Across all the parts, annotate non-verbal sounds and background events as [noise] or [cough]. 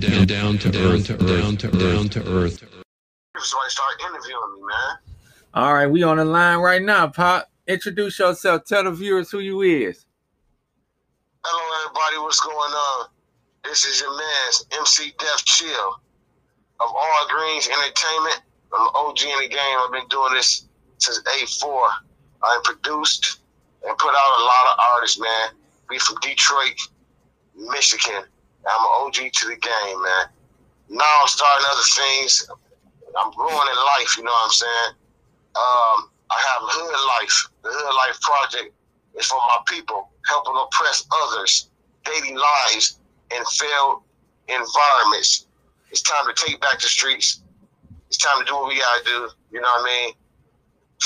down, down to earth, down to down to earth. Somebody start interviewing me, man. All right, we on the line right now, Pop. Introduce yourself. Tell the viewers who you is. Hello, everybody. What's going on? This is your man, MC Def Chill of All Greens Entertainment. I'm an OG in the game. I've been doing this since '84. I produced and put out a lot of artists, man. We from Detroit, Michigan. I'm an OG to the game, man. Now I'm starting other things. I'm growing in life, you know what I'm saying? Um, I have Hood Life. The Hood Life Project is for my people, helping oppress others, dating lives and failed environments. It's time to take back the streets. It's time to do what we gotta do, you know what I mean,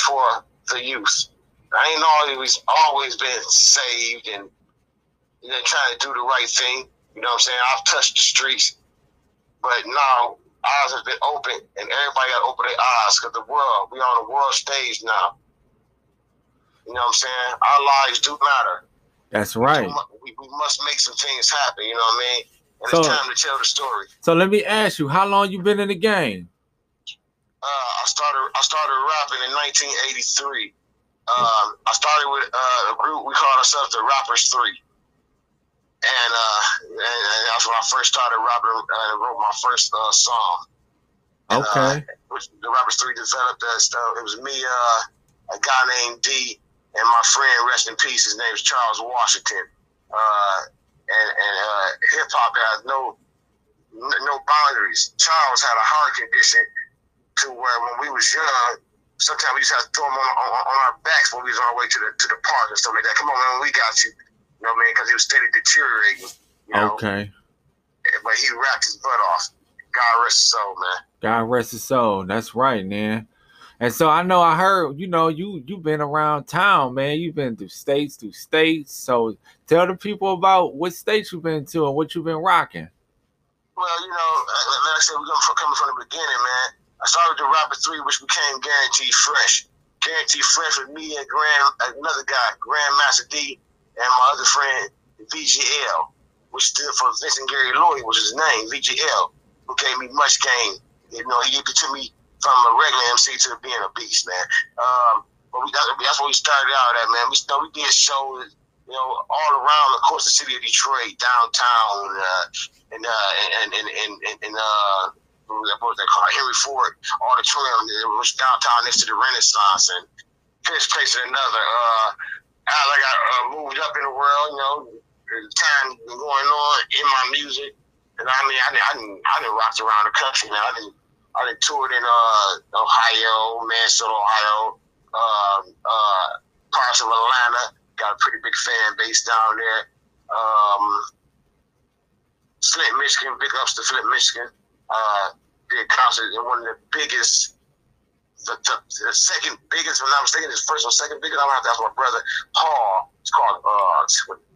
for the youth. I ain't always always been saved and you know trying to do the right thing. You know what I'm saying? I've touched the streets, but now eyes have been open, and everybody got to open their eyes because the world, we on the world stage now. You know what I'm saying? Our lives do matter. That's right. We, we must make some things happen. You know what I mean? And So- it's time to tell the story. So let me ask you, how long you been in the game? Uh, I started I started rapping in 1983. Um, I started with uh, a group we called ourselves the Rappers Three, and, uh, and, and that's when I first started rapping and wrote my first uh, song. And, Okay. Uh, which the Rappers Three developed that stuff. It was me, uh, a guy named D, and my friend, rest in peace. His name is Charles Washington. Uh, and and uh, hip hop has no no boundaries. Charles had a heart condition to where when we was young, sometimes we just had to throw him on, on, on our backs when we was on our way to the to the park and stuff like that. Come on, man, we got you. You know what I mean? Because he was steady deteriorating. You know? Okay. But he rapped his butt off. God rest his soul, man. God rest his soul. That's right, man. And so I know I heard, you know, you you've been around town, man. You've been through states, through states. So tell the people about what states you've been to and what you've been rocking. Well, you know, like I said, we're coming from, coming from the beginning, man. I started the Rapper 3, which became Guaranteed Fresh. Guaranteed Fresh with me and Grand, another guy, Grandmaster D, and my other friend, VGL, which stood for Vincent Gary Lloyd, was his name, VGL, who gave me much game. You know, he gave it to me from a regular MC to being a beast, man. Um, but we, that, that's where we started out at, man. We, you know, we did shows, you know, all around, of course, the city of Detroit, downtown, uh, and uh, and and and and, and uh, what was that called? Henry Ford Auditorium, which was downtown next to the Renaissance, and this place and another. Uh, I uh, moved up in the world, you know, time going on in my music, and I mean, I didn't, I didn't, I rock around the country, man. I didn't, I didn't toured in uh, Ohio, Mansfield, Ohio, um, uh, parts of Atlanta. Got a pretty big fan base down there. Um, Flint, Michigan, big ups to Flint, Michigan. Uh, did concert in one of the biggest, the, the, the second biggest, if I'm not mistaken, is first or second biggest. I'm gonna have to ask my brother Paul. It's called uh,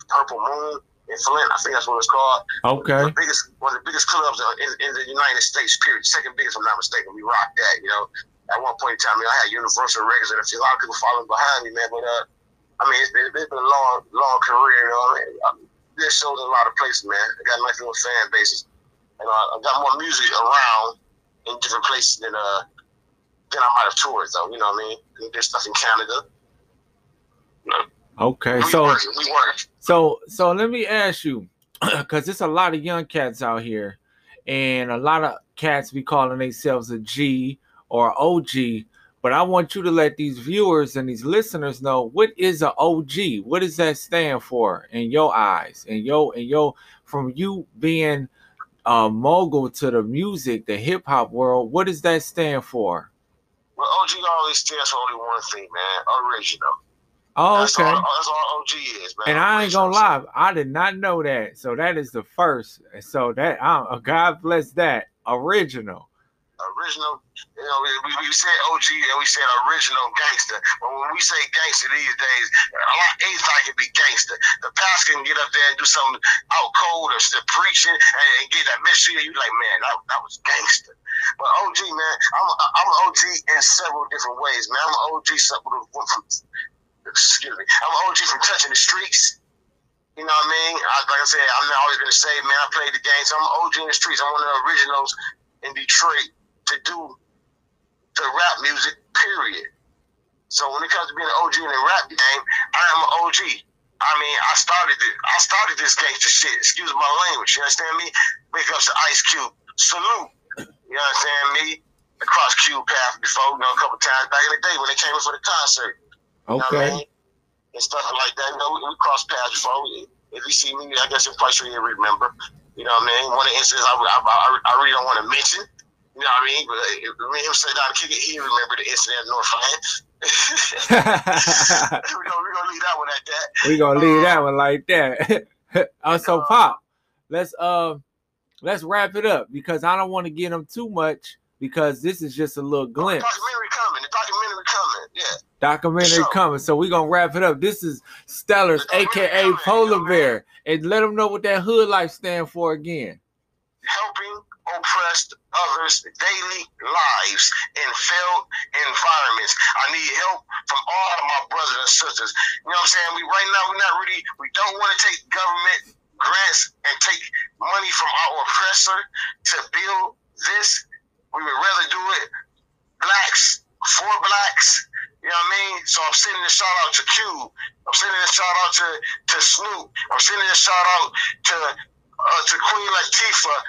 Purple Moon in Flint. I think that's what it's called. Okay. The biggest, one of the biggest clubs in, in the United States. Period. Second biggest, if I'm not mistaken. We rocked that. You know, at one point in time, you know, I had Universal Records and a few a lot of people following behind me, man. But uh, I mean, it's been, it's been a long, long career. You know, I mean, I did shows in a lot of places, man. I got nice little fan bases, and uh, I got more music around in different places than uh than I might have toured, though. You know what I mean? Did stuff in Canada. You know, Okay. we So we work. So so let me ask you, [clears throat] because there's a lot of young cats out here, and a lot of cats be calling themselves a G or OG. But I want you to let these viewers and these listeners know what is a OG. What does that stand for in your eyes? And yo, and yo, from you being a mogul to the music, the hip hop world, what does that stand for? Well, OG always stands for only one thing, man. Original. Oh, That's okay. all, that's all OG is, man. And I ain't gonna lie, I did not know that. So that is the first. And So that uh, God bless that original. original. You know, we, we, say OG and we say original gangster. But when we say gangster these days, a lot anything can be gangster. The pastor can get up there and do something out cold or still preaching and, and get that message. You like, man, that, that was gangster. But OG, man, I'm I'm an OG in several different ways, man. I'm an OG from, excuse me. I'm an OG from touching the streets. You know what I mean? I, like I said, I'm always gonna say, man, I played the game. So I'm OG in the streets. I'm one of the originals in Detroit to do the rap music. Period. So when it comes to being an OG in the rap game, I am an OG. I mean, I started it. I started this gangster shit. Excuse my language. You understand me? Big ups to Ice Cube. Salute. You know what I'm saying? me? Across Cube path before, you know, a couple times back in the day when they came in for the concert. You know what I Okay. mean? And stuff like that. You know, we, we crossed paths before. If you see me, I guess you're probably sure you remember. You know what I mean? One of the incidents I, I, I, I really don't want to mention. You know what I mean? But uh, if me and him sit down and kick it, he remember the incident at Northland. we're gonna, we gonna leave that one at that. we gonna leave that one like that. [laughs] so pop, let's uh let's wrap it up because I don't want to get them too much because this is just a little The glimpse. documentary coming. The documentary coming. Yeah. Documentary Sure. coming, so we're gonna wrap it up. This is Stellars, aka coming, Polar Bear, and let them know what that hood life stand for again. helping oppressed others' daily lives in failed environments. I need help from all of my brothers and sisters. You know what I'm saying? We right now we're not really we don't want to take government grants and take money from our oppressor to build this. We would rather do it blacks for blacks. You know what I mean? So I'm sending a shout out to Cube. I'm sending a shout out to, to Snoop. I'm sending a shout out to uh, to Queen Latifah,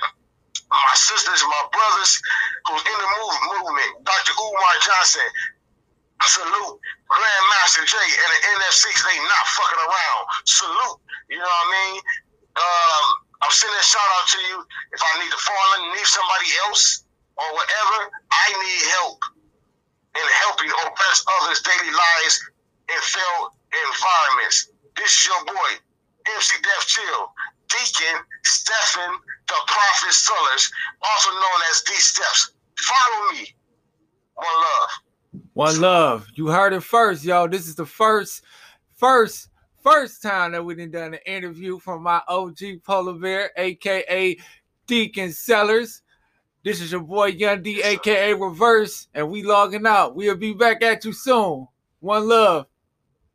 my sisters, my brothers who's in the move, movement, Dr. Umar Johnson, salute, Grandmaster Jay, and the NFC, they not fucking around. Salute, you know what I mean? Um, I'm sending a shout out to you. If I need to fall underneath somebody else or whatever, I need help in helping oppress others' daily lives in failed environments. This is your boy, MC Def Chill, Deacon Stephen the Prophet Sullers, also known as D Steps. Follow me. One love. One love. You heard it first, y'all. This is the first, first, first time that we done done an interview from my OG Polar Bear, aka Deacon Sellers. This is your boy Young D, aka Reverse, and we logging out. We'll be back at you soon. One love.